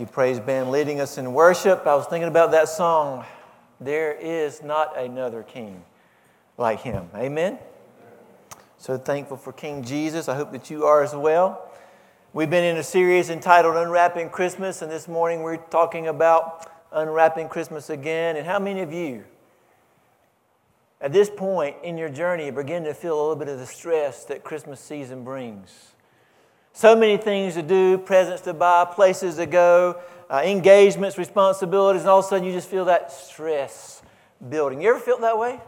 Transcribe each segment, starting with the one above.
You, praise band, leading us in worship. I was thinking about that song, There is Not Another King Like Him. Amen? So thankful for King Jesus. I hope that you are as well. We've been in a series entitled Unwrapping Christmas, and this morning we're talking about unwrapping Christmas again. And how many of you, at this point in your journey, begin to feel a little bit of the stress that Christmas season brings? So many things to do, presents to buy, places to go, uh, engagements, responsibilities, and all of a sudden you just feel that stress building. You ever felt that way?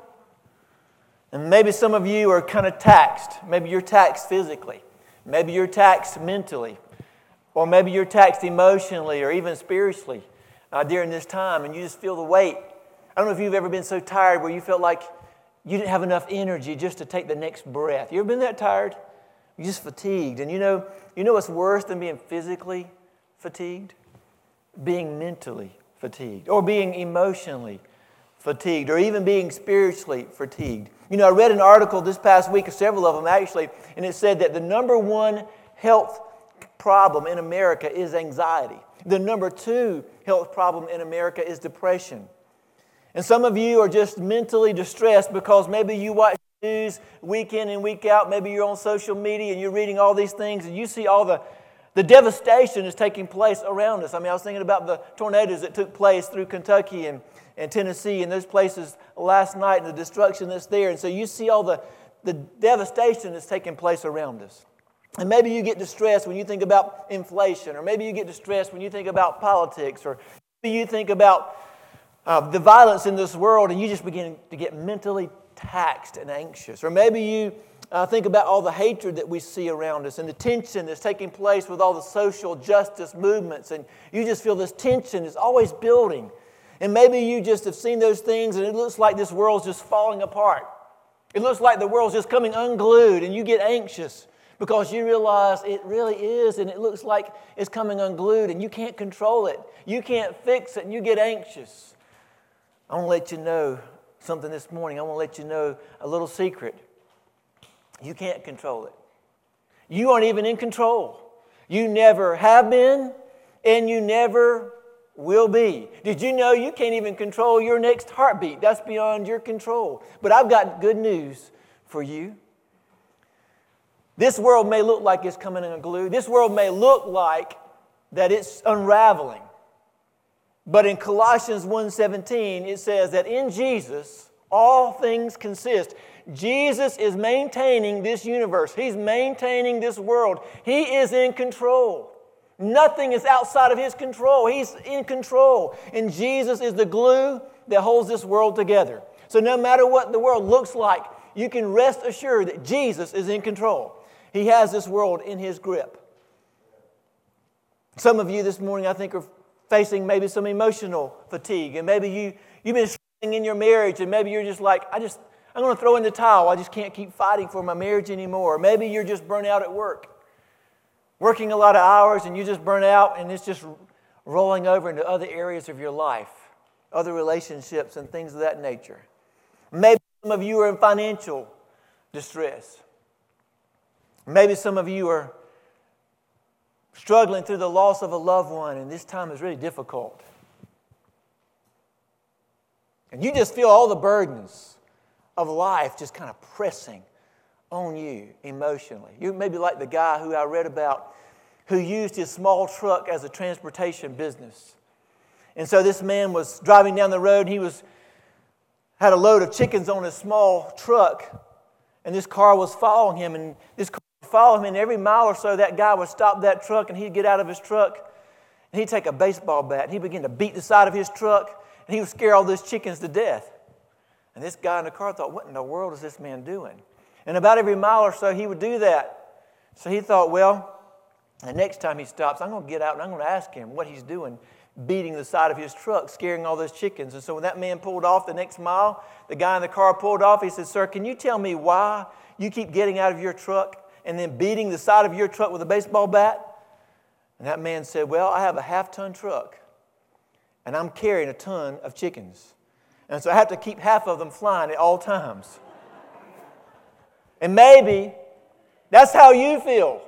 And maybe some of you are kind of taxed. Maybe you're taxed physically. Maybe you're taxed mentally. Or maybe you're taxed emotionally or even spiritually uh, during this time, and you just feel the weight. I don't know if you've ever been so tired where you felt like you didn't have enough energy just to take the next breath. You ever been that tired? You're just fatigued. And you know, you know what's worse than being physically fatigued? Being mentally fatigued, or being emotionally fatigued, or even being spiritually fatigued. You know, I read an article this past week, several of them actually, and it said that the number one health problem in America is anxiety. The number two health problem in America is depression. And some of you are just mentally distressed because maybe you watch news week in and week out. Maybe you're on social media and you're reading all these things and you see all the, the devastation that's taking place around us. I mean, I was thinking about the tornadoes that took place through Kentucky and, and Tennessee and those places last night and the destruction that's there. And so you see all the, the devastation that's taking place around us. And maybe you get distressed when you think about inflation, or maybe you get distressed when you think about politics, or maybe you think about uh, the violence in this world and you just begin to get mentally taxed and anxious. Or maybe you uh, think about all the hatred that we see around us and the tension that's taking place with all the social justice movements, and you just feel this tension is always building. And maybe you just have seen those things and it looks like this world's just falling apart. It looks like the world's just coming unglued, and you get anxious because you realize it really is, and it looks like it's coming unglued, and you can't control it. You can't fix it, and you get anxious. I want to let you know something this morning. I want to let you know a little secret. You can't control it. You aren't even in control. You never have been, and you never will be. Did you know you can't even control your next heartbeat? That's beyond your control. But I've got good news for you. This world may look like it's coming in a glue. This world may look like that it's unraveling. But in Colossians 1:17 it says that in Jesus all things consist. Jesus is maintaining this universe. He's maintaining this world. He is in control. Nothing is outside of his control. He's in control. And Jesus is the glue that holds this world together. So no matter what the world looks like, you can rest assured that Jesus is in control. He has this world in his grip. Some of you this morning, I think, are facing maybe some emotional fatigue, and maybe you, you've been struggling in your marriage, and maybe you're just like, I just, I'm going to throw in the towel. I just can't keep fighting for my marriage anymore. Maybe you're just burnt out at work, working a lot of hours, and you just burn out, and it's just rolling over into other areas of your life, other relationships, and things of that nature. Maybe some of you are in financial distress. Maybe some of you are struggling through the loss of a loved one, and this time is really difficult. And you just feel all the burdens of life just kind of pressing on you emotionally. You may be like the guy who I read about who used his small truck as a transportation business. And so this man was driving down the road and he was had a load of chickens on his small truck and this car was following him and this car follow him, and every mile or so, that guy would stop that truck, and he'd get out of his truck, and he'd take a baseball bat, and he'd begin to beat the side of his truck, and he would scare all those chickens to death. And this guy in the car thought, what in the world is this man doing? And about every mile or so, he would do that. So he thought, well, the next time he stops, I'm going to get out and I'm going to ask him what he's doing, beating the side of his truck, scaring all those chickens. And so when that man pulled off the next mile, the guy in the car pulled off. He said, Sir, can you tell me why you keep getting out of your truck and then beating the side of your truck with a baseball bat? And that man said, Well, I have a half ton truck, and I'm carrying a ton of chickens. And so I have to keep half of them flying at all times. and maybe that's how you feel.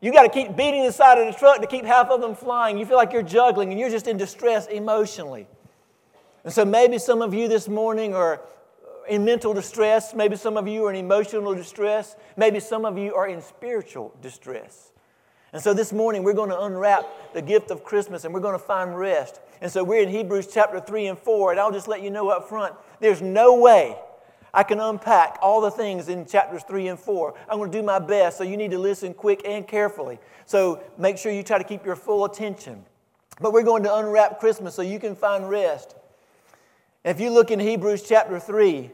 You got to keep beating the side of the truck to keep half of them flying. You feel like you're juggling and you're just in distress emotionally. And so maybe some of you this morning are in mental distress. Maybe some of you are in emotional distress. Maybe some of you are in spiritual distress. And so this morning we're going to unwrap the gift of Christmas and we're going to find rest. And so we're in Hebrews chapter 3 and 4, and I'll just let you know up front there's no way I can unpack all the things in chapters 3 and 4. I'm going to do my best, so you need to listen quick and carefully. So make sure you try to keep your full attention. But we're going to unwrap Christmas so you can find rest. If you look in Hebrews chapter 3,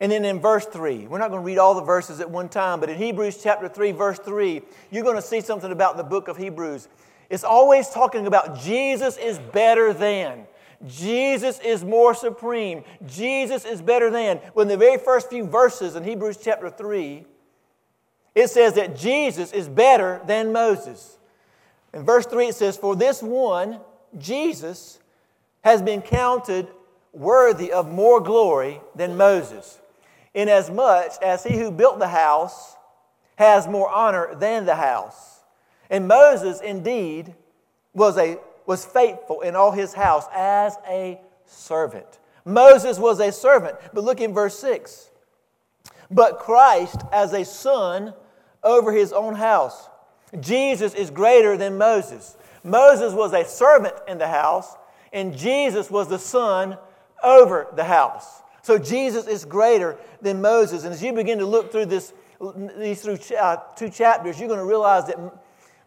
and then in verse 3, we're not going to read all the verses at one time, but in Hebrews chapter 3, verse 3, you're going to see something about the book of Hebrews. It's always talking about Jesus is better than. Jesus is more supreme. Jesus is better than. When the very first few verses in Hebrews chapter 3, it says that Jesus is better than Moses. In verse 3, it says, For this one, Jesus, has been counted worthy of more glory than Moses, inasmuch as he who built the house has more honor than the house. And Moses, indeed, was a was faithful in all his house as a servant. Moses was a servant, but look in verse 6. But Christ as a son over his own house. Jesus is greater than Moses. Moses was a servant in the house, and Jesus was the son over the house. So Jesus is greater than Moses. And as you begin to look through this, these through uh, two chapters, you're going to realize that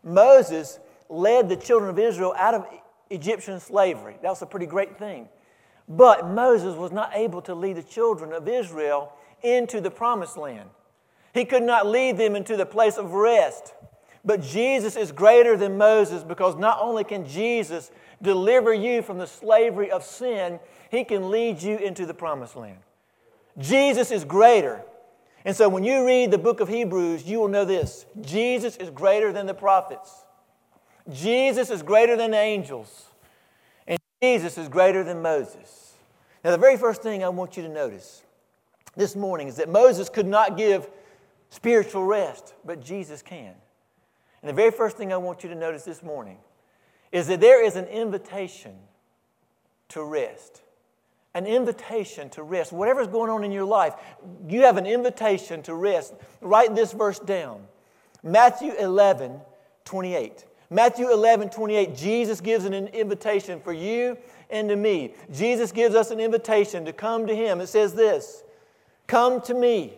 Moses led the children of Israel out of Egyptian slavery. That was a pretty great thing. But Moses was not able to lead the children of Israel into the promised land. He could not lead them into the place of rest. But Jesus is greater than Moses because not only can Jesus deliver you from the slavery of sin, he can lead you into the promised land. Jesus is greater. And so when you read the book of Hebrews, you will know this Jesus is greater than the prophets. Jesus is greater than the angels, and Jesus is greater than Moses. Now, the very first thing I want you to notice this morning is that Moses could not give spiritual rest, but Jesus can. And the very first thing I want you to notice this morning is that there is an invitation to rest. An invitation to rest. Whatever's going on in your life, you have an invitation to rest. Write this verse down Matthew 11, 28. Matthew 11, 28, Jesus gives an invitation for you and to me. Jesus gives us an invitation to come to Him. It says this Come to me.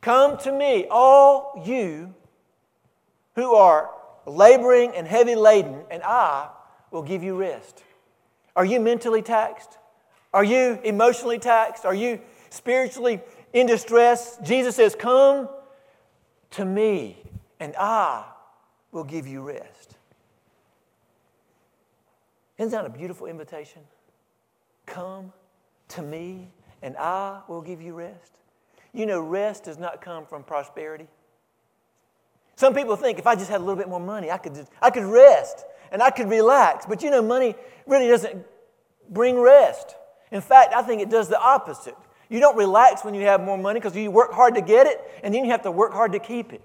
Come to me, all you who are laboring and heavy laden, and I will give you rest. Are you mentally taxed? Are you emotionally taxed? Are you spiritually in distress? Jesus says, Come to me, and I will give you rest. Isn't that a beautiful invitation? Come to me, and I will give you rest. You know, rest does not come from prosperity. Some people think if I just had a little bit more money, I could, just, I could rest and I could relax. But you know, money really doesn't bring rest. In fact, I think it does the opposite. You don't relax when you have more money because you work hard to get it, and then you have to work hard to keep it.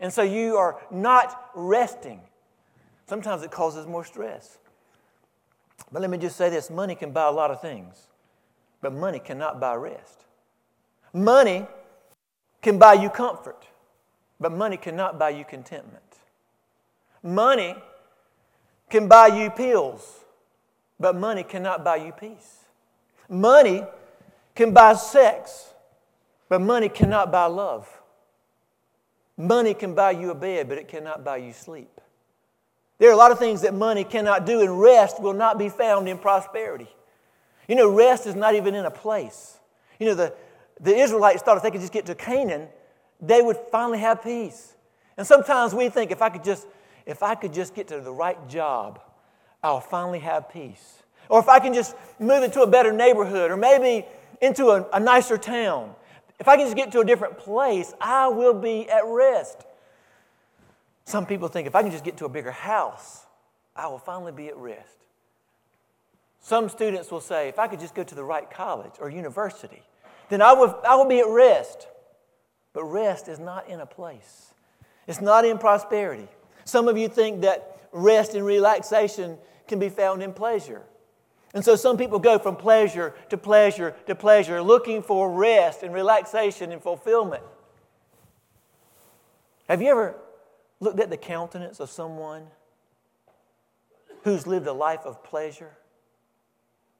And so you are not resting. Sometimes it causes more stress. But let me just say this money can buy a lot of things, but money cannot buy rest. Money can buy you comfort, but money cannot buy you contentment. Money can buy you pills, but money cannot buy you peace. Money can buy sex, but money cannot buy love. Money can buy you a bed, but it cannot buy you sleep. There are a lot of things that money cannot do, and rest will not be found in prosperity. You know, rest is not even in a place. You know, the, the Israelites thought if they could just get to Canaan, they would finally have peace. And sometimes we think if I could just, if I could just get to the right job, I'll finally have peace. Or if I can just move into a better neighborhood, or maybe into a, a nicer town. If I can just get to a different place, I will be at rest. Some people think if I can just get to a bigger house, I will finally be at rest. Some students will say, if I could just go to the right college or university, then I will, I will be at rest. But rest is not in a place. It's not in prosperity. Some of you think that rest and relaxation can be found in pleasure. And so some people go from pleasure to pleasure to pleasure, looking for rest and relaxation and fulfillment. Have you ever looked at the countenance of someone who's lived a life of pleasure?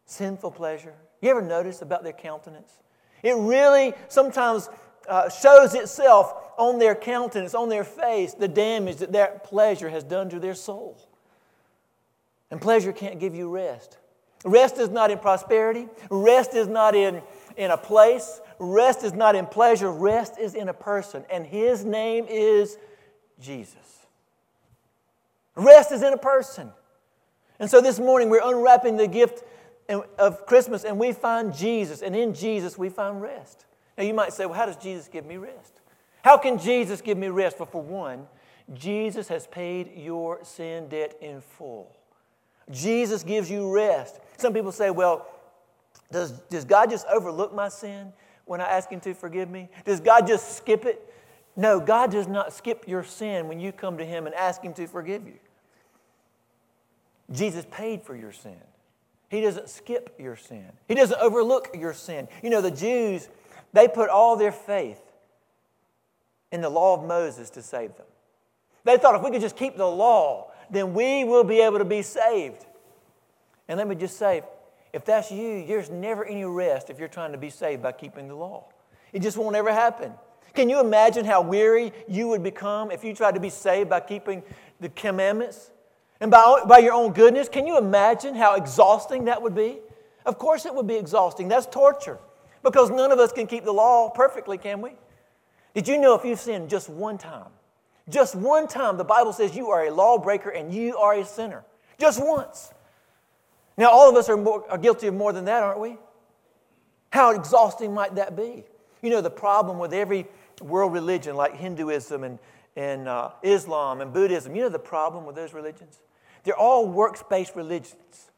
Sinful pleasure? You ever notice about their countenance? It really sometimes uh, shows itself on their countenance, on their face, the damage that that pleasure has done to their soul. And pleasure can't give you rest. Rest is not in prosperity, rest is not in, in a place, rest is not in pleasure, rest is in a person, and his name is Jesus. Rest is in a person. And so this morning we're unwrapping the gift of Christmas and we find Jesus, and in Jesus we find rest. Now you might say, well, how does Jesus give me rest? How can Jesus give me rest? Well, for one, Jesus has paid your sin debt in full. Jesus gives you rest. Some people say, well, does, does God just overlook my sin when I ask Him to forgive me? Does God just skip it? No, God does not skip your sin when you come to Him and ask Him to forgive you. Jesus paid for your sin. He doesn't skip your sin. He doesn't overlook your sin. You know, the Jews, they put all their faith in the law of Moses to save them. They thought if we could just keep the law, then we will be able to be saved. And let me just say, if that's you, there's never any rest if you're trying to be saved by keeping the law. It just won't ever happen. Can you imagine how weary you would become if you tried to be saved by keeping the commandments? And by, by your own goodness, can you imagine how exhausting that would be? Of course, it would be exhausting. That's torture because none of us can keep the law perfectly, can we? Did you know if you've sinned just one time, just one time, the Bible says you are a lawbreaker and you are a sinner? Just once. Now, all of us are, more, are guilty of more than that, aren't we? How exhausting might that be? You know, the problem with every world religion like Hinduism and, and uh, Islam and Buddhism, you know the problem with those religions? They're all works based religions.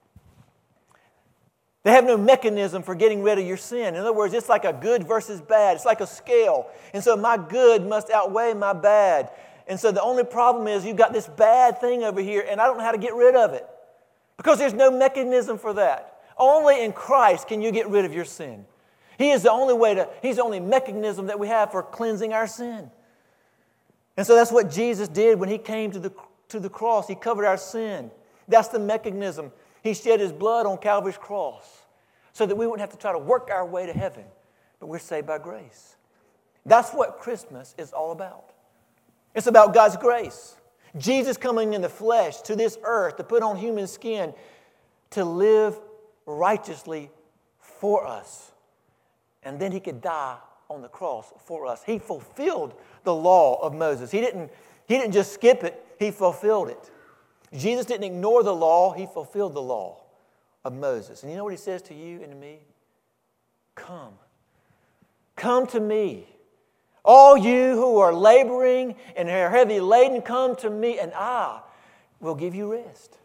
They have no mechanism for getting rid of your sin. In other words, it's like a good versus bad. It's like a scale. And so my good must outweigh my bad. And so the only problem is you've got this bad thing over here, and I don't know how to get rid of it. Because there's no mechanism for that. Only in Christ can you get rid of your sin. He is the only way to, He's the only mechanism that we have for cleansing our sin. And so that's what Jesus did when He came to the, to the cross. He covered our sin. That's the mechanism. He shed His blood on Calvary's cross so that we wouldn't have to try to work our way to heaven, but we're saved by grace. That's what Christmas is all about. It's about God's grace. Jesus coming in the flesh to this earth to put on human skin to live righteously for us. And then he could die on the cross for us. He fulfilled the law of Moses. He didn't, he didn't just skip it, he fulfilled it. Jesus didn't ignore the law, he fulfilled the law of Moses. And you know what he says to you and to me? Come. Come to me. All you who are laboring and are heavy laden, come to me, and I will give you rest.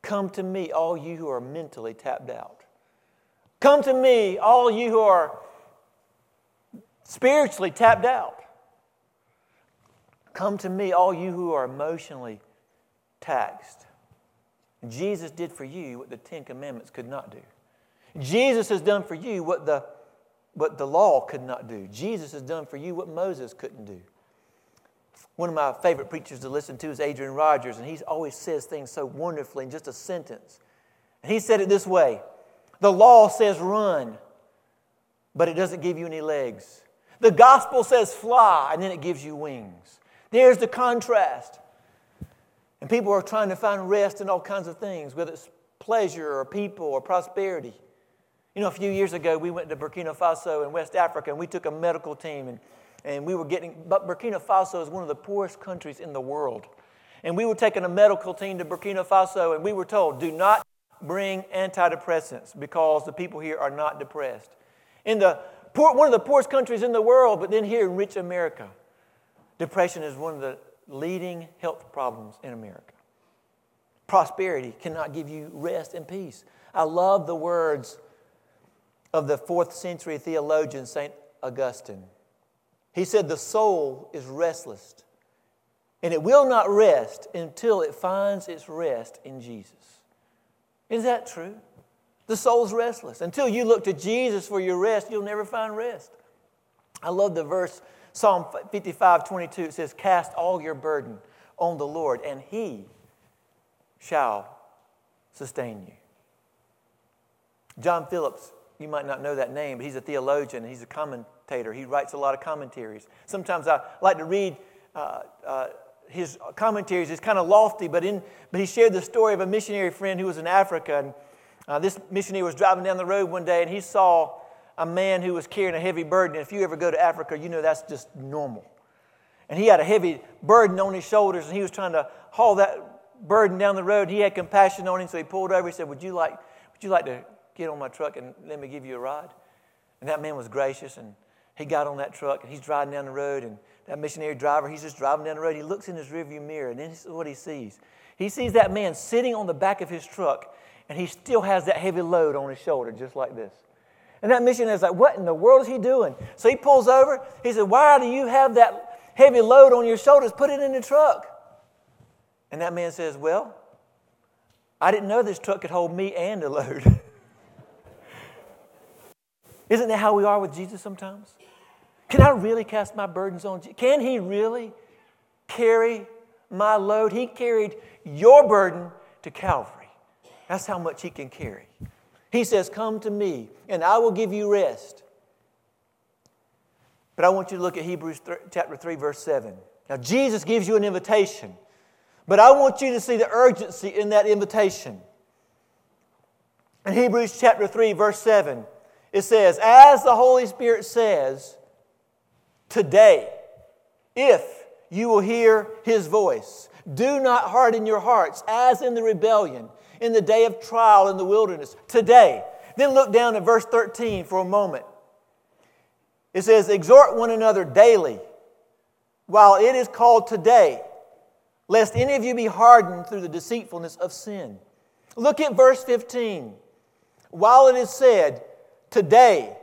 Come to me, all you who are mentally tapped out. Come to me, all you who are spiritually tapped out. Come to me, all you who are emotionally taxed. Jesus did for you what the Ten Commandments could not do. Jesus has done for you what the what the law could not do. Jesus has done for you what Moses couldn't do. One of my favorite preachers to listen to is Adrian Rogers, and he always says things so wonderfully in just a sentence. And he said it this way The law says run, but it doesn't give you any legs. The gospel says fly, and then it gives you wings. There's the contrast. And people are trying to find rest in all kinds of things, whether it's pleasure or people or prosperity. You know, a few years ago, we went to Burkina Faso in West Africa, and we took a medical team, and, and we were getting, but Burkina Faso is one of the poorest countries in the world. And we were taking a medical team to Burkina Faso, and we were told, do not bring antidepressants because the people here are not depressed. In the poor, one of the poorest countries in the world, but then here in rich America, depression is one of the leading health problems in America. Prosperity cannot give you rest and peace. I love the words of the fourth century theologian, St. Augustine. He said, The soul is restless, and it will not rest until it finds its rest in Jesus. Is that true? The soul's restless. Until you look to Jesus for your rest, you'll never find rest. I love the verse, Psalm 55 22. It says, Cast all your burden on the Lord, and He shall sustain you. John Phillips, you might not know that name, but he's a theologian, he's a commentator. He writes a lot of commentaries. Sometimes I like to read uh, uh, his commentaries. It's kind of lofty, but, in, but he shared the story of a missionary friend who was in Africa. And uh, this missionary was driving down the road one day and he saw a man who was carrying a heavy burden. And if you ever go to Africa, you know that's just normal. And he had a heavy burden on his shoulders and he was trying to haul that burden down the road. He had compassion on him, so he pulled over. He said, Would you like, would you like to get on my truck and let me give you a ride? And that man was gracious, and he got on that truck, and he's driving down the road, and that missionary driver, he's just driving down the road. He looks in his rearview mirror, and this is what he sees. He sees that man sitting on the back of his truck, and he still has that heavy load on his shoulder, just like this. And that missionary is like, What in the world is he doing? So he pulls over. He said, Why do you have that heavy load on your shoulders? Put it in the truck. And that man says, Well, I didn't know this truck could hold me and a load. Isn't that how we are with Jesus sometimes? Can I really cast my burdens on Jesus? Can He really carry my load? He carried your burden to Calvary. That's how much He can carry. He says, Come to me, and I will give you rest. But I want you to look at Hebrews chapter 3, verse 7. Now, Jesus gives you an invitation, but I want you to see the urgency in that invitation. In Hebrews chapter 3, verse 7, it says, As the Holy Spirit says, today, if you will hear his voice, do not harden your hearts as in the rebellion, in the day of trial in the wilderness. Today. Then look down at verse 13 for a moment. It says, Exhort one another daily while it is called today, lest any of you be hardened through the deceitfulness of sin. Look at verse 15. While it is said, Today,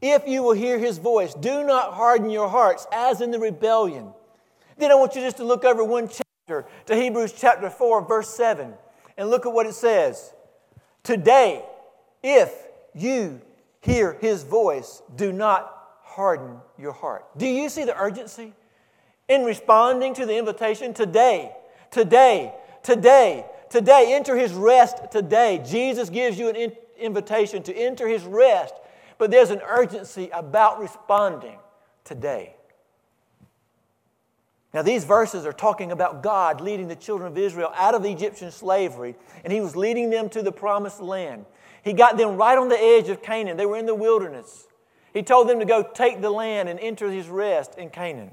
if you will hear his voice, do not harden your hearts as in the rebellion. Then I want you just to look over one chapter to Hebrews chapter 4, verse 7, and look at what it says. Today, if you hear his voice, do not harden your heart. Do you see the urgency in responding to the invitation today? Today, today, today, enter his rest today. Jesus gives you an invitation to enter his rest, but there's an urgency about responding today. Now, these verses are talking about God leading the children of Israel out of Egyptian slavery, and He was leading them to the promised land. He got them right on the edge of Canaan. They were in the wilderness. He told them to go take the land and enter His rest in Canaan.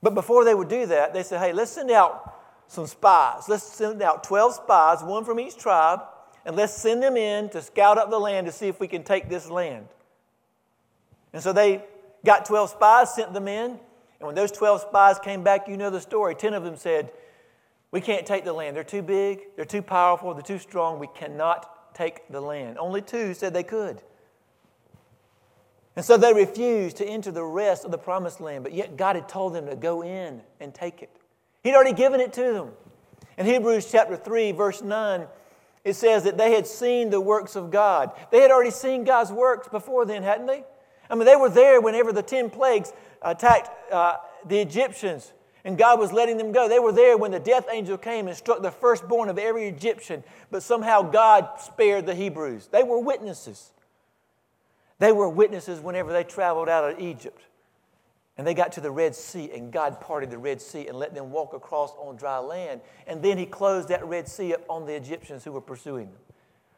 But before they would do that, they said, hey, let's send out some spies. Let's send out 12 spies, one from each tribe, and let's send them in to scout up the land to see if we can take this land. And so they got 12 spies, sent them in, and when those 12 spies came back, you know the story. 10 of them said, We can't take the land. They're too big, they're too powerful, they're too strong. We cannot take the land. Only two said they could. And so they refused to enter the rest of the promised land, but yet God had told them to go in and take it. He'd already given it to them. In Hebrews chapter 3, verse 9, it says that they had seen the works of God. They had already seen God's works before then, hadn't they? I mean, they were there whenever the 10 plagues attacked uh, the Egyptians and God was letting them go. They were there when the death angel came and struck the firstborn of every Egyptian, but somehow God spared the Hebrews. They were witnesses. They were witnesses whenever they traveled out of Egypt. And they got to the Red Sea, and God parted the Red Sea and let them walk across on dry land. And then He closed that Red Sea up on the Egyptians who were pursuing them.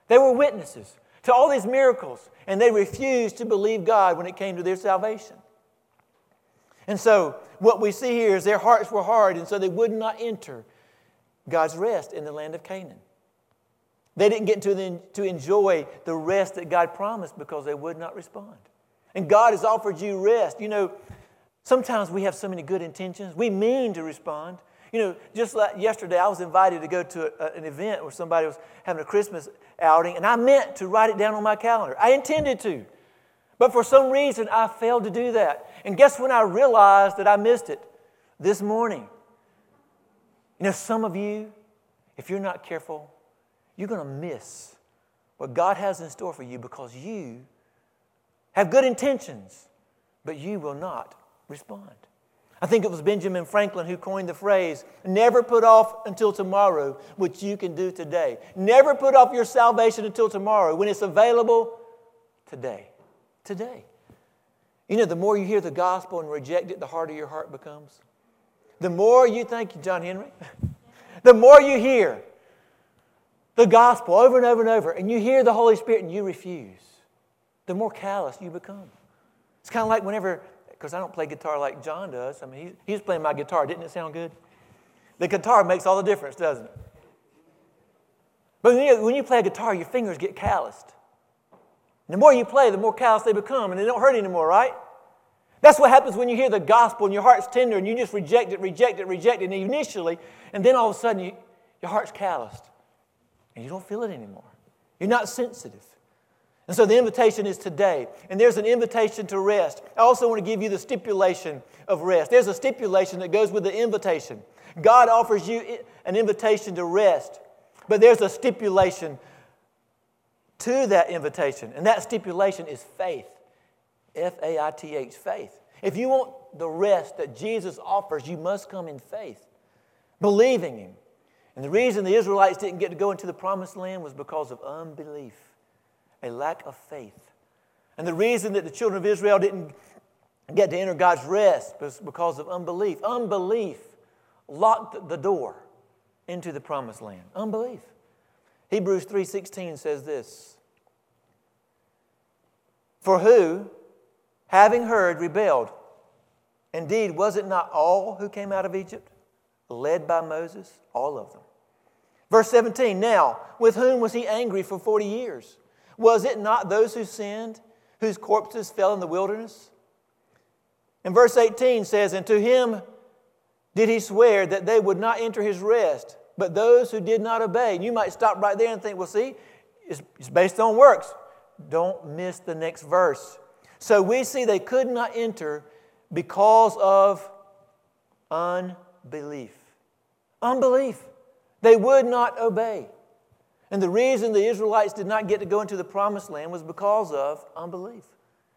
They were witnesses to all these miracles, and they refused to believe God when it came to their salvation. And so, what we see here is their hearts were hard, and so they would not enter God's rest in the land of Canaan. They didn't get to, the, to enjoy the rest that God promised because they would not respond. And God has offered you rest. You know, Sometimes we have so many good intentions. We mean to respond. You know, just like yesterday, I was invited to go to a, an event where somebody was having a Christmas outing, and I meant to write it down on my calendar. I intended to. But for some reason, I failed to do that. And guess when I realized that I missed it? This morning. You know, some of you, if you're not careful, you're going to miss what God has in store for you because you have good intentions, but you will not respond. I think it was Benjamin Franklin who coined the phrase never put off until tomorrow what you can do today. Never put off your salvation until tomorrow when it's available today. Today. You know, the more you hear the gospel and reject it, the harder your heart becomes. The more you, thank you, John Henry, the more you hear the gospel over and over and over, and you hear the Holy Spirit and you refuse, the more callous you become. It's kind of like whenever because I don't play guitar like John does. I mean, he, was playing my guitar. Didn't it sound good? The guitar makes all the difference, doesn't it? But when you, when you play a guitar, your fingers get calloused. And the more you play, the more callous they become, and they don't hurt anymore, right? That's what happens when you hear the gospel and your heart's tender and you just reject it, reject it, reject it initially, and then all of a sudden you, your heart's calloused and you don't feel it anymore. You're not sensitive. And so the invitation is today. And there's an invitation to rest. I also want to give you the stipulation of rest. There's a stipulation that goes with the invitation. God offers you an invitation to rest, but there's a stipulation to that invitation. And that stipulation is faith. F A I T H, faith. If you want the rest that Jesus offers, you must come in faith, believing Him. And the reason the Israelites didn't get to go into the promised land was because of unbelief a lack of faith. And the reason that the children of Israel didn't get to enter God's rest was because of unbelief. Unbelief locked the door into the promised land. Unbelief. Hebrews 3:16 says this. For who, having heard, rebelled? Indeed, was it not all who came out of Egypt, led by Moses? All of them. Verse 17, now, with whom was he angry for 40 years? Was it not those who sinned, whose corpses fell in the wilderness? And verse 18 says, And to him did he swear that they would not enter his rest, but those who did not obey. And you might stop right there and think, well, see, it's, it's based on works. Don't miss the next verse. So we see they could not enter because of unbelief. Unbelief. They would not obey. And the reason the Israelites did not get to go into the promised land was because of unbelief.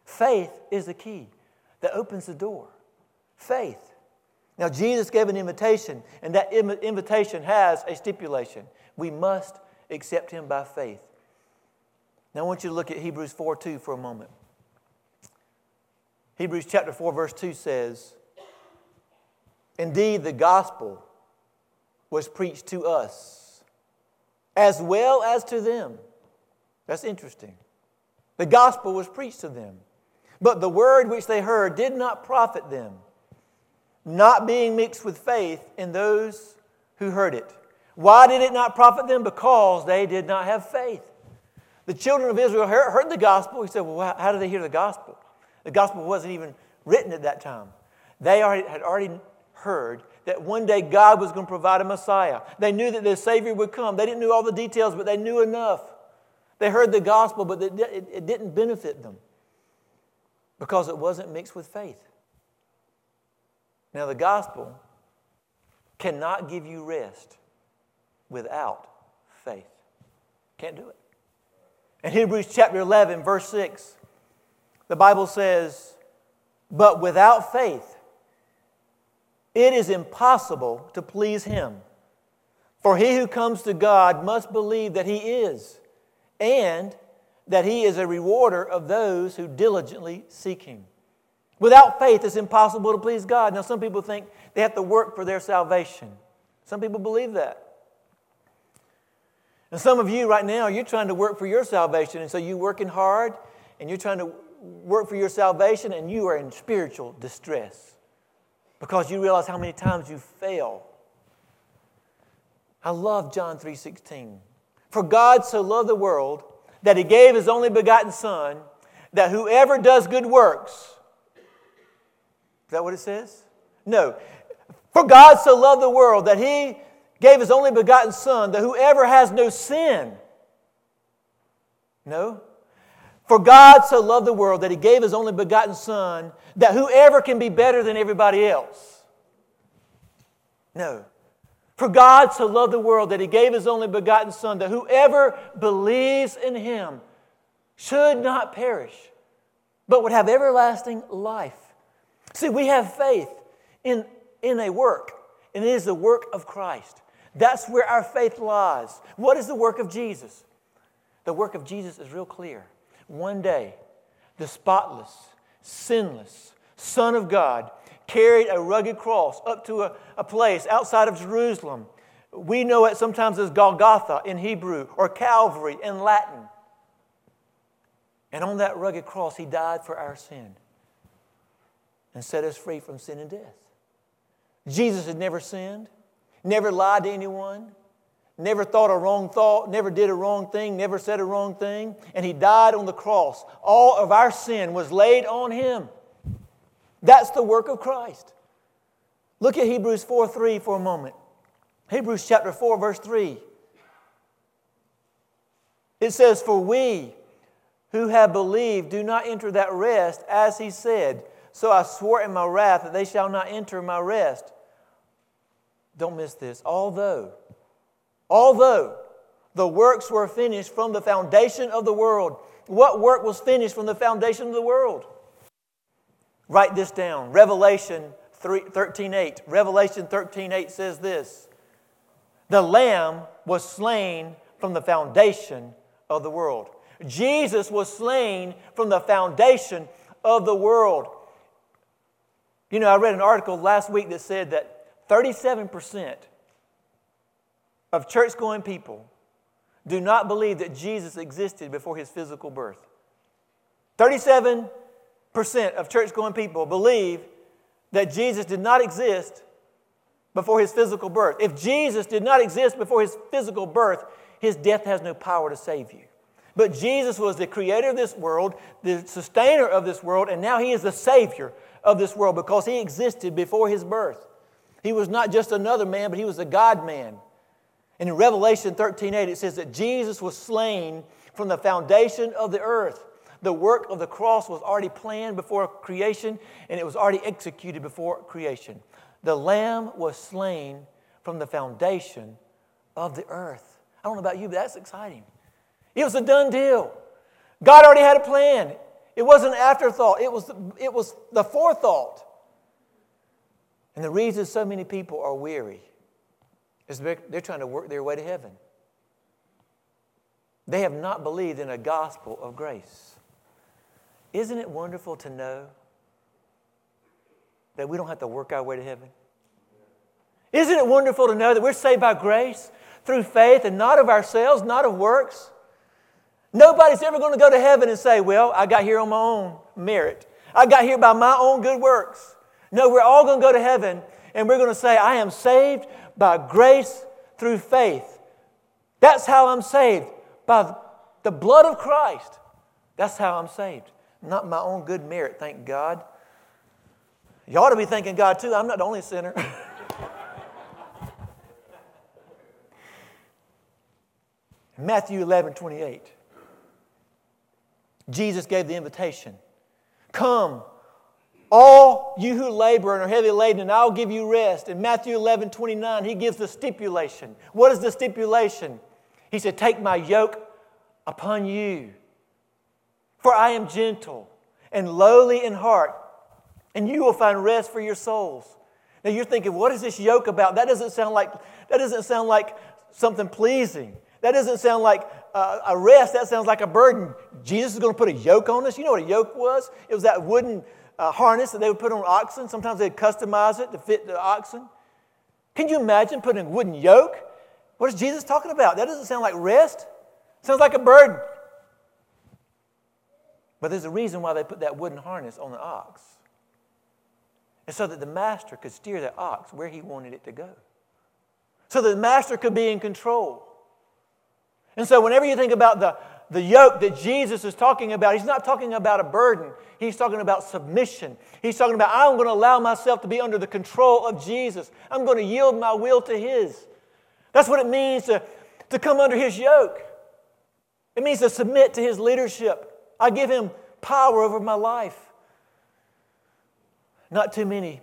Faith is the key that opens the door. Faith. Now, Jesus gave an invitation, and that invitation has a stipulation. We must accept Him by faith. Now, I want you to look at Hebrews 4 2 for a moment. Hebrews chapter 4, verse 2 says, Indeed, the gospel was preached to us as well as to them. That's interesting. The gospel was preached to them, but the word which they heard did not profit them, not being mixed with faith in those who heard it. Why did it not profit them? Because they did not have faith. The children of Israel heard the gospel. He said, Well, how did they hear the gospel? The gospel wasn't even written at that time. They had already heard that one day God was going to provide a Messiah. They knew that their Savior would come. They didn't know all the details, but they knew enough. They heard the gospel, but it didn't benefit them because it wasn't mixed with faith. Now, the gospel cannot give you rest without faith. Can't do it. In Hebrews chapter 11, verse 6, the Bible says, But without faith, it is impossible to please him. For he who comes to God must believe that he is, and that he is a rewarder of those who diligently seek him. Without faith, it's impossible to please God. Now, some people think they have to work for their salvation. Some people believe that. And some of you right now, you're trying to work for your salvation, and so you're working hard and you're trying to work for your salvation, and you are in spiritual distress because you realize how many times you fail. I love John 3:16. For God so loved the world that he gave his only begotten son that whoever does good works Is that what it says? No. For God so loved the world that he gave his only begotten son that whoever has no sin No. For God so loved the world that he gave his only begotten Son, that whoever can be better than everybody else. No. For God so loved the world that he gave his only begotten Son, that whoever believes in him should not perish, but would have everlasting life. See, we have faith in, in a work, and it is the work of Christ. That's where our faith lies. What is the work of Jesus? The work of Jesus is real clear. One day, the spotless, sinless Son of God carried a rugged cross up to a, a place outside of Jerusalem. We know it sometimes as Golgotha in Hebrew or Calvary in Latin. And on that rugged cross, He died for our sin and set us free from sin and death. Jesus had never sinned, never lied to anyone, never thought a wrong thought, never did a wrong thing, never said a wrong thing, and he died on the cross. All of our sin was laid on him. That's the work of Christ. Look at Hebrews 4 3 for a moment. Hebrews chapter 4, verse 3. It says, For we who have believed do not enter that rest, as he said, So I swore in my wrath that they shall not enter my rest. Don't miss this. Although Although the works were finished from the foundation of the world. What work was finished from the foundation of the world? Write this down. Revelation 13 8. Revelation 13 8 says this The Lamb was slain from the foundation of the world. Jesus was slain from the foundation of the world. You know, I read an article last week that said that 37% of church going people do not believe that Jesus existed before his physical birth. 37% of church going people believe that Jesus did not exist before his physical birth. If Jesus did not exist before his physical birth, his death has no power to save you. But Jesus was the creator of this world, the sustainer of this world, and now he is the savior of this world because he existed before his birth. He was not just another man, but he was a God man. And in Revelation 13 8, it says that Jesus was slain from the foundation of the earth. The work of the cross was already planned before creation, and it was already executed before creation. The Lamb was slain from the foundation of the earth. I don't know about you, but that's exciting. It was a done deal. God already had a plan. It wasn't an afterthought, it was, it was the forethought. And the reason so many people are weary they're trying to work their way to heaven. They have not believed in a gospel of grace. Isn't it wonderful to know that we don't have to work our way to heaven? Isn't it wonderful to know that we're saved by grace through faith and not of ourselves, not of works? Nobody's ever going to go to heaven and say, Well, I got here on my own merit. I got here by my own good works. No, we're all going to go to heaven and we're going to say, I am saved by grace through faith. That's how I'm saved, by the blood of Christ. That's how I'm saved. Not my own good merit, thank God. You ought to be thanking God too. I'm not the only sinner. Matthew 11, 28. Jesus gave the invitation Come, all you who labor and are heavy laden, and I'll give you rest. In Matthew 11, 29, he gives the stipulation. What is the stipulation? He said, Take my yoke upon you, for I am gentle and lowly in heart, and you will find rest for your souls. Now you're thinking, what is this yoke about? That doesn't sound like, that doesn't sound like something pleasing. That doesn't sound like uh, a rest. That sounds like a burden. Jesus is going to put a yoke on us. You know what a yoke was? It was that wooden harness that they would put on oxen. Sometimes they'd customize it to fit the oxen. Can you imagine putting a wooden yoke? What is Jesus talking about? That doesn't sound like rest. It sounds like a burden. But there's a reason why they put that wooden harness on the ox. It's so that the master could steer the ox where he wanted it to go. So that the master could be in control. And so, whenever you think about the, the yoke that Jesus is talking about, he's not talking about a burden. He's talking about submission. He's talking about, I'm going to allow myself to be under the control of Jesus. I'm going to yield my will to his. That's what it means to, to come under his yoke. It means to submit to his leadership. I give him power over my life. Not too many,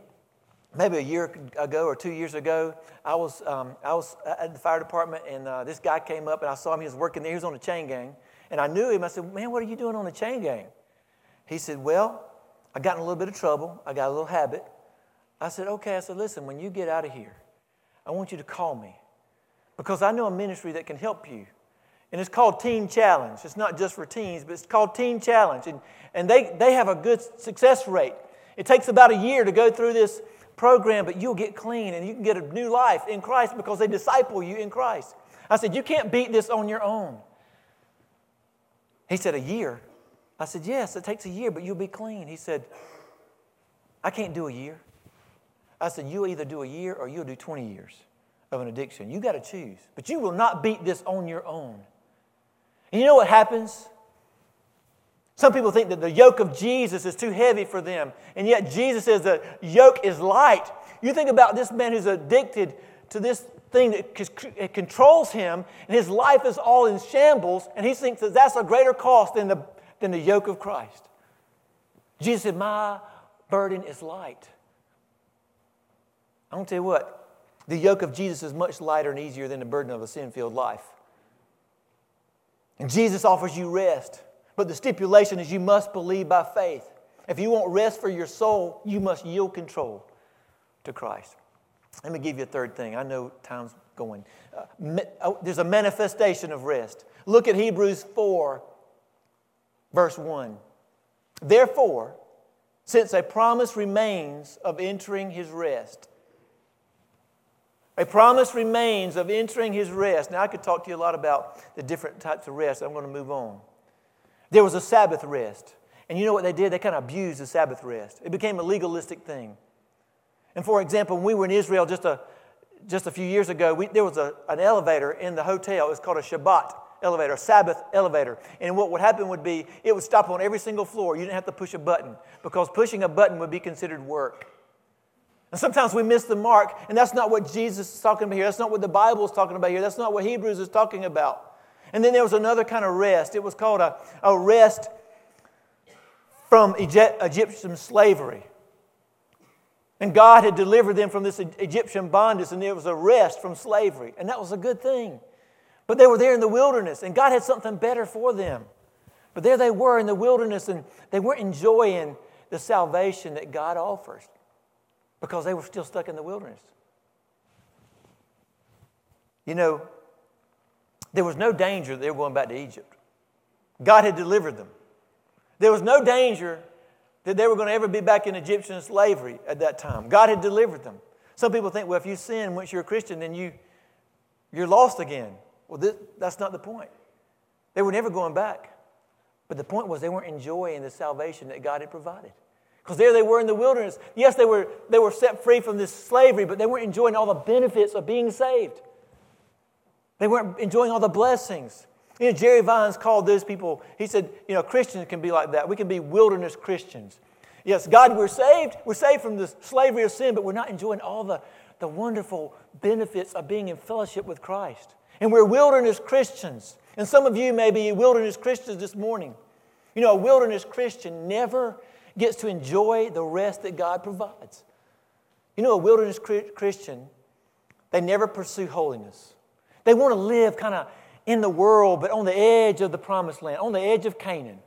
maybe a year ago or two years ago, I was, um, I was at the fire department and uh, this guy came up and I saw him. He was working there. He was on a chain gang. And I knew him. I said, Man, what are you doing on the chain gang? He said, Well, I got in a little bit of trouble. I got a little habit. I said, Okay. I said, Listen, when you get out of here, I want you to call me because I know a ministry that can help you. And it's called Teen Challenge. It's not just for teens, but it's called Teen Challenge. And, and they, they have a good success rate. It takes about a year to go through this program, but you'll get clean and you can get a new life in Christ because they disciple you in Christ. I said, You can't beat this on your own. He said, A year? I said, Yes, it takes a year, but you'll be clean. He said, I can't do a year. I said, You'll either do a year or you'll do 20 years of an addiction. You got to choose. But you will not beat this on your own. And you know what happens? Some people think that the yoke of Jesus is too heavy for them, and yet Jesus says the yoke is light. You think about this man who's addicted to this thing that controls him, and his life is all in shambles, and he thinks that that's a greater cost than the, than the yoke of Christ. Jesus said, My burden is light. I'm going to tell you what, the yoke of Jesus is much lighter and easier than the burden of a sin filled life. And Jesus offers you rest. But the stipulation is you must believe by faith. If you want rest for your soul, you must yield control to Christ. Let me give you a third thing. I know time's going. Uh, oh, there's a manifestation of rest. Look at Hebrews 4, verse 1. Therefore, since a promise remains of entering his rest, a promise remains of entering his rest. Now, I could talk to you a lot about the different types of rest. I'm going to move on. There was a Sabbath rest. And you know what they did? They kind of abused the Sabbath rest. It became a legalistic thing. And for example, when we were in Israel just a, just a few years ago, we, there was a, an elevator in the hotel. It was called a Shabbat elevator, a Sabbath elevator. And what would happen would be it would stop on every single floor. You didn't have to push a button because pushing a button would be considered work. And sometimes we miss the mark, and that's not what Jesus is talking about here. That's not what the Bible is talking about here. That's not what Hebrews is talking about. And then there was another kind of rest. It was called a, a rest from Egyptian slavery. And God had delivered them from this Egyptian bondage, and there was a rest from slavery. And that was a good thing. But they were there in the wilderness, and God had something better for them. But there they were in the wilderness, and they weren't enjoying the salvation that God offers because they were still stuck in the wilderness. You know, there was no danger they were going back to Egypt. God had delivered them. There was no danger that they were going to ever be back in Egyptian slavery at that time. God had delivered them. Some people think, well, if you sin once you're a Christian, then you, you're lost again. Well, this, that's not the point. They were never going back. But the point was they weren't enjoying the salvation that God had provided. Because there they were in the wilderness. Yes, they were, they were set free from this slavery, but they weren't enjoying all the benefits of being saved. They weren't enjoying all the blessings. You know, Jerry Vines called those people, he said, you know, Christians can be like that. We can be wilderness Christians. Yes, God, we're saved. We're saved from the slavery of sin, but we're not enjoying all the, the wonderful benefits of being in fellowship with Christ. And we're wilderness Christians. And some of you may be wilderness Christians this morning. You know, a wilderness Christian never gets to enjoy the rest that God provides. You know, a wilderness Christian, they never pursue holiness. They want to live kind of in the world, but on the edge of the promised land, on the edge of Canaan.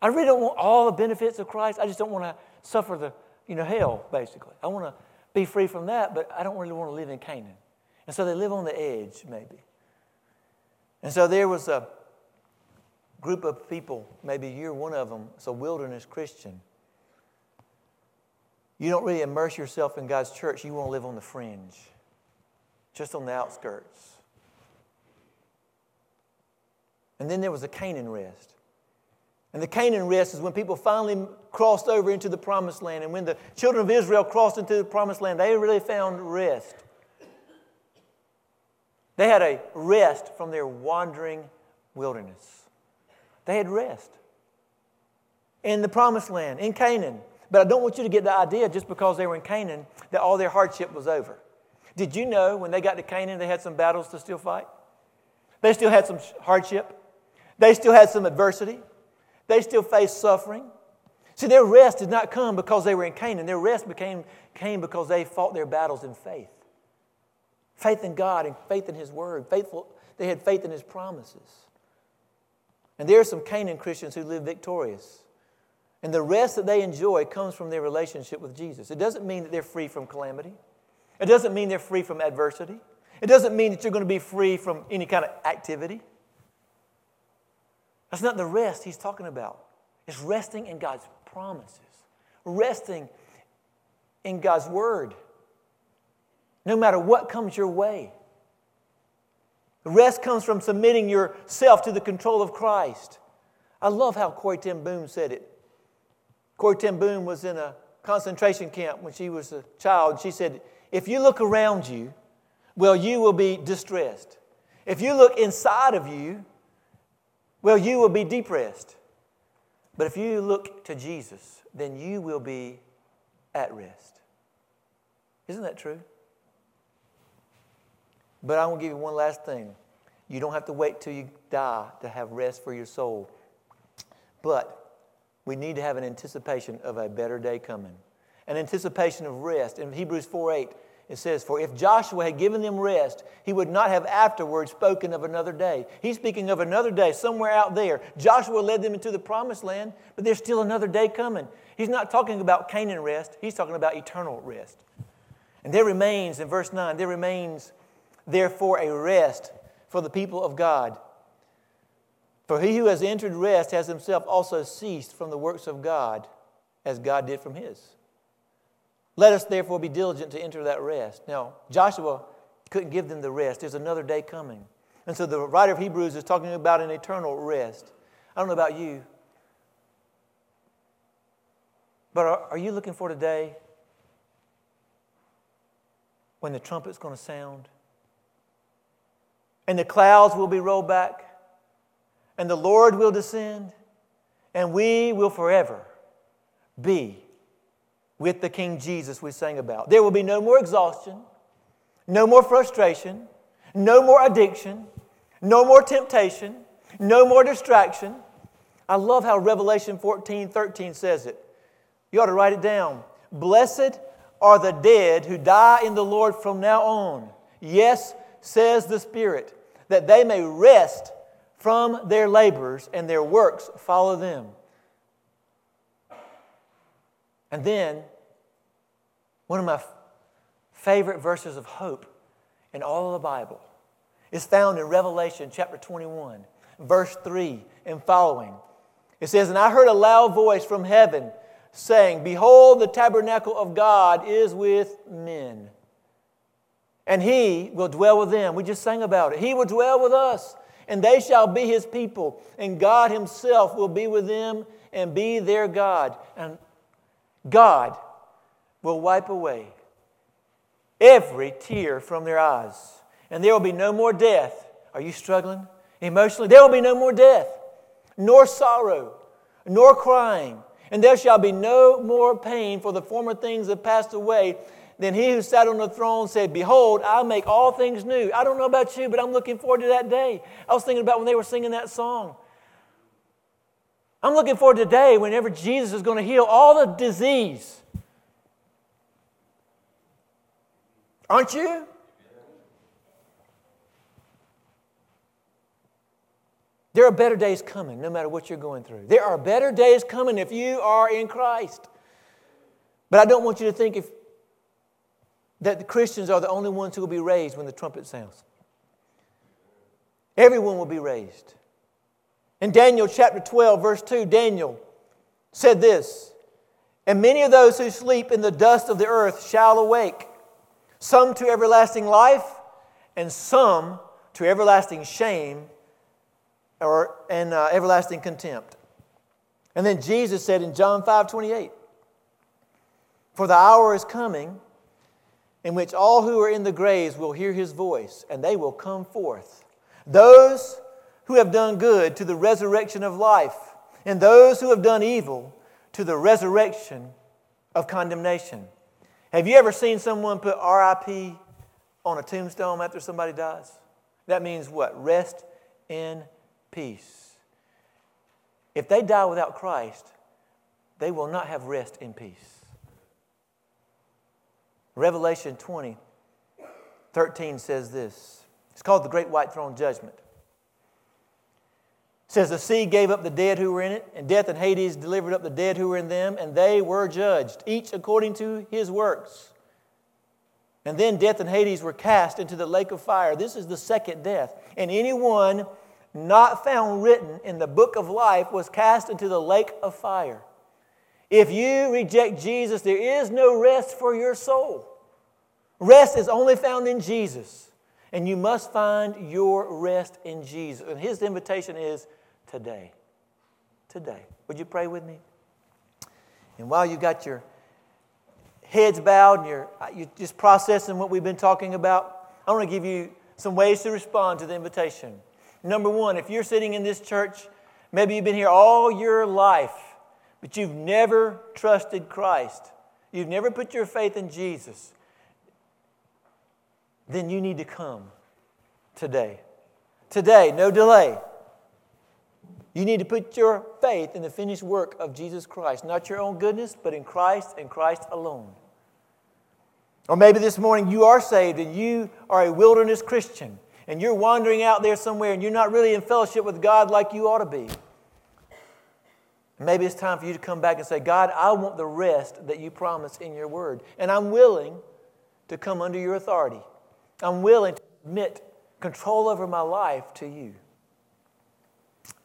I really don't want all the benefits of Christ. I just don't want to suffer the, you know, hell, basically. I want to be free from that, but I don't really want to live in Canaan. And so they live on the edge, maybe. And so there was a group of people, maybe you're one of them, it's a wilderness Christian. You don't really immerse yourself in God's church, you want to live on the fringe, just on the outskirts. And then there was a Canaan rest. And the Canaan rest is when people finally crossed over into the promised land. And when the children of Israel crossed into the promised land, they really found rest. They had a rest from their wandering wilderness. They had rest in the promised land, in Canaan. But I don't want you to get the idea just because they were in Canaan that all their hardship was over. Did you know when they got to Canaan, they had some battles to still fight? They still had some hardship. They still had some adversity. They still faced suffering. See, their rest did not come because they were in Canaan. Their rest became, came because they fought their battles in faith. Faith in God and faith in His Word. Faithful, they had faith in His promises. And there are some Canaan Christians who live victorious. And the rest that they enjoy comes from their relationship with Jesus. It doesn't mean that they're free from calamity. It doesn't mean they're free from adversity. It doesn't mean that you're going to be free from any kind of activity. That's not the rest he's talking about. It's resting in God's promises, resting in God's word, no matter what comes your way. The rest comes from submitting yourself to the control of Christ. I love how Corrie ten Boom said it. Corrie ten Boom was in a concentration camp when she was a child. She said, If you look around you, well, you will be distressed. If you look inside of you, well, you will be depressed. But if you look to Jesus, then you will be at rest. Isn't that true? But I want to give you one last thing. You don't have to wait till you die to have rest for your soul. But we need to have an anticipation of a better day coming, an anticipation of rest. In Hebrews 4 8, it says, For if Joshua had given them rest, he would not have afterwards spoken of another day. He's speaking of another day somewhere out there. Joshua led them into the promised land, but there's still another day coming. He's not talking about Canaan rest, he's talking about eternal rest. And there remains, in verse 9, there remains therefore a rest for the people of God. For he who has entered rest has himself also ceased from the works of God, as God did from his. Let us therefore be diligent to enter that rest. Now, Joshua couldn't give them the rest. There's another day coming. And so the writer of Hebrews is talking about an eternal rest. I don't know about you, but are, are you looking for today when the trumpet's going to sound? And the clouds will be rolled back, and the Lord will descend, and we will forever be with the King Jesus we sang about. There will be no more exhaustion, no more frustration, no more addiction, no more temptation, no more distraction. I love how Revelation 14 13 says it. You ought to write it down. Blessed are the dead who die in the Lord from now on. Yes, says the Spirit, that they may rest from their labors and their works follow them. And then, one of my favorite verses of hope in all of the Bible is found in Revelation chapter 21, verse 3 and following. It says, And I heard a loud voice from heaven saying, Behold, the tabernacle of God is with men. And he will dwell with them. We just sang about it. He will dwell with us, and they shall be his people, and God himself will be with them and be their God. And God will wipe away every tear from their eyes, and there will be no more death. Are you struggling emotionally? There will be no more death, nor sorrow, nor crying, and there shall be no more pain, for the former things have passed away. Then he who sat on the throne said, Behold, I make all things new. I don't know about you, but I'm looking forward to that day. I was thinking about when they were singing that song. I'm looking forward to the day whenever Jesus is going to heal all the disease. Aren't you? There are better days coming, no matter what you're going through. There are better days coming if you are in Christ. But I don't want you to think if, that the Christians are the only ones who will be raised when the trumpet sounds. Everyone will be raised. In Daniel chapter 12, verse 2, Daniel said this And many of those who sleep in the dust of the earth shall awake, some to everlasting life, and some to everlasting shame or, and uh, everlasting contempt. And then Jesus said in John 5 28, For the hour is coming in which all who are in the graves will hear his voice, and they will come forth. Those who have done good to the resurrection of life, and those who have done evil to the resurrection of condemnation. Have you ever seen someone put RIP on a tombstone after somebody dies? That means what? Rest in peace. if they die without Christ, they will not have rest in peace. Revelation 20, 13 says this. It's called the Great White Throne Judgment. Says, The sea gave up the dead who were in it, and death and Hades delivered up the dead who were in them, and they were judged, each according to his works. And then death and Hades were cast into the lake of fire. This is the second death. And anyone not found written in the book of life was cast into the lake of fire. If you reject Jesus, there is no rest for your soul. Rest is only found in Jesus. And you must find your rest in Jesus. And his invitation is today. Today. Would you pray with me? And while you got your heads bowed and you're, uh, you're just processing what we've been talking about, I want to give you some ways to respond to the invitation. Number one, if you're sitting in this church, maybe you've been here all your life, but you've never trusted Christ, you've never put your faith in Jesus, then you need to come today. Today, no delay. You need to put your faith in the finished work of Jesus Christ, not your own goodness, but in Christ and Christ alone. Or maybe this morning you are saved and you are a wilderness Christian and you're wandering out there somewhere and you're not really in fellowship with God like you ought to be. Maybe it's time for you to come back and say, God, I want the rest that you promise in your word. And I'm willing to come under your authority. I'm willing to admit control over my life to you.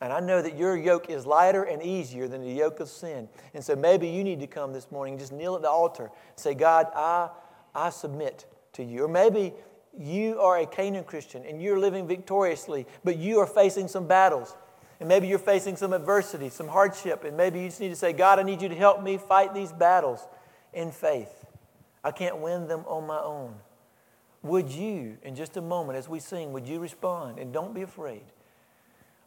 And I know that your yoke is lighter and easier than the yoke of sin. And so maybe you need to come this morning, just kneel at the altar, and say, God, I, I submit to you. Or maybe you are a Canaan Christian and you're living victoriously, but you are facing some battles. And maybe you're facing some adversity, some hardship. And maybe you just need to say, God, I need you to help me fight these battles in faith. I can't win them on my own. Would you, in just a moment as we sing, would you respond? And don't be afraid.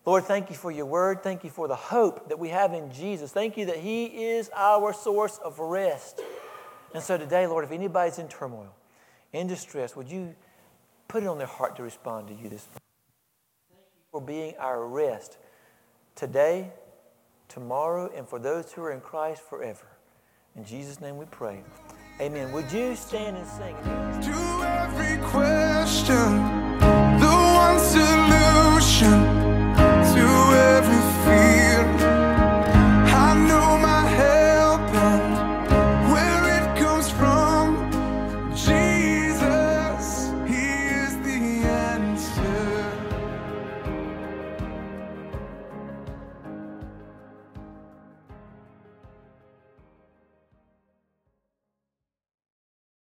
Lord, thank you for your word. Thank you for the hope that we have in Jesus. Thank you that He is our source of rest. And so today, Lord, if anybody's in turmoil, in distress, would you put it on their heart to respond to you this morning? Thank you for being our rest today, tomorrow, and for those who are in Christ forever. In Jesus' name we pray. Amen. Would you stand and sing? To every question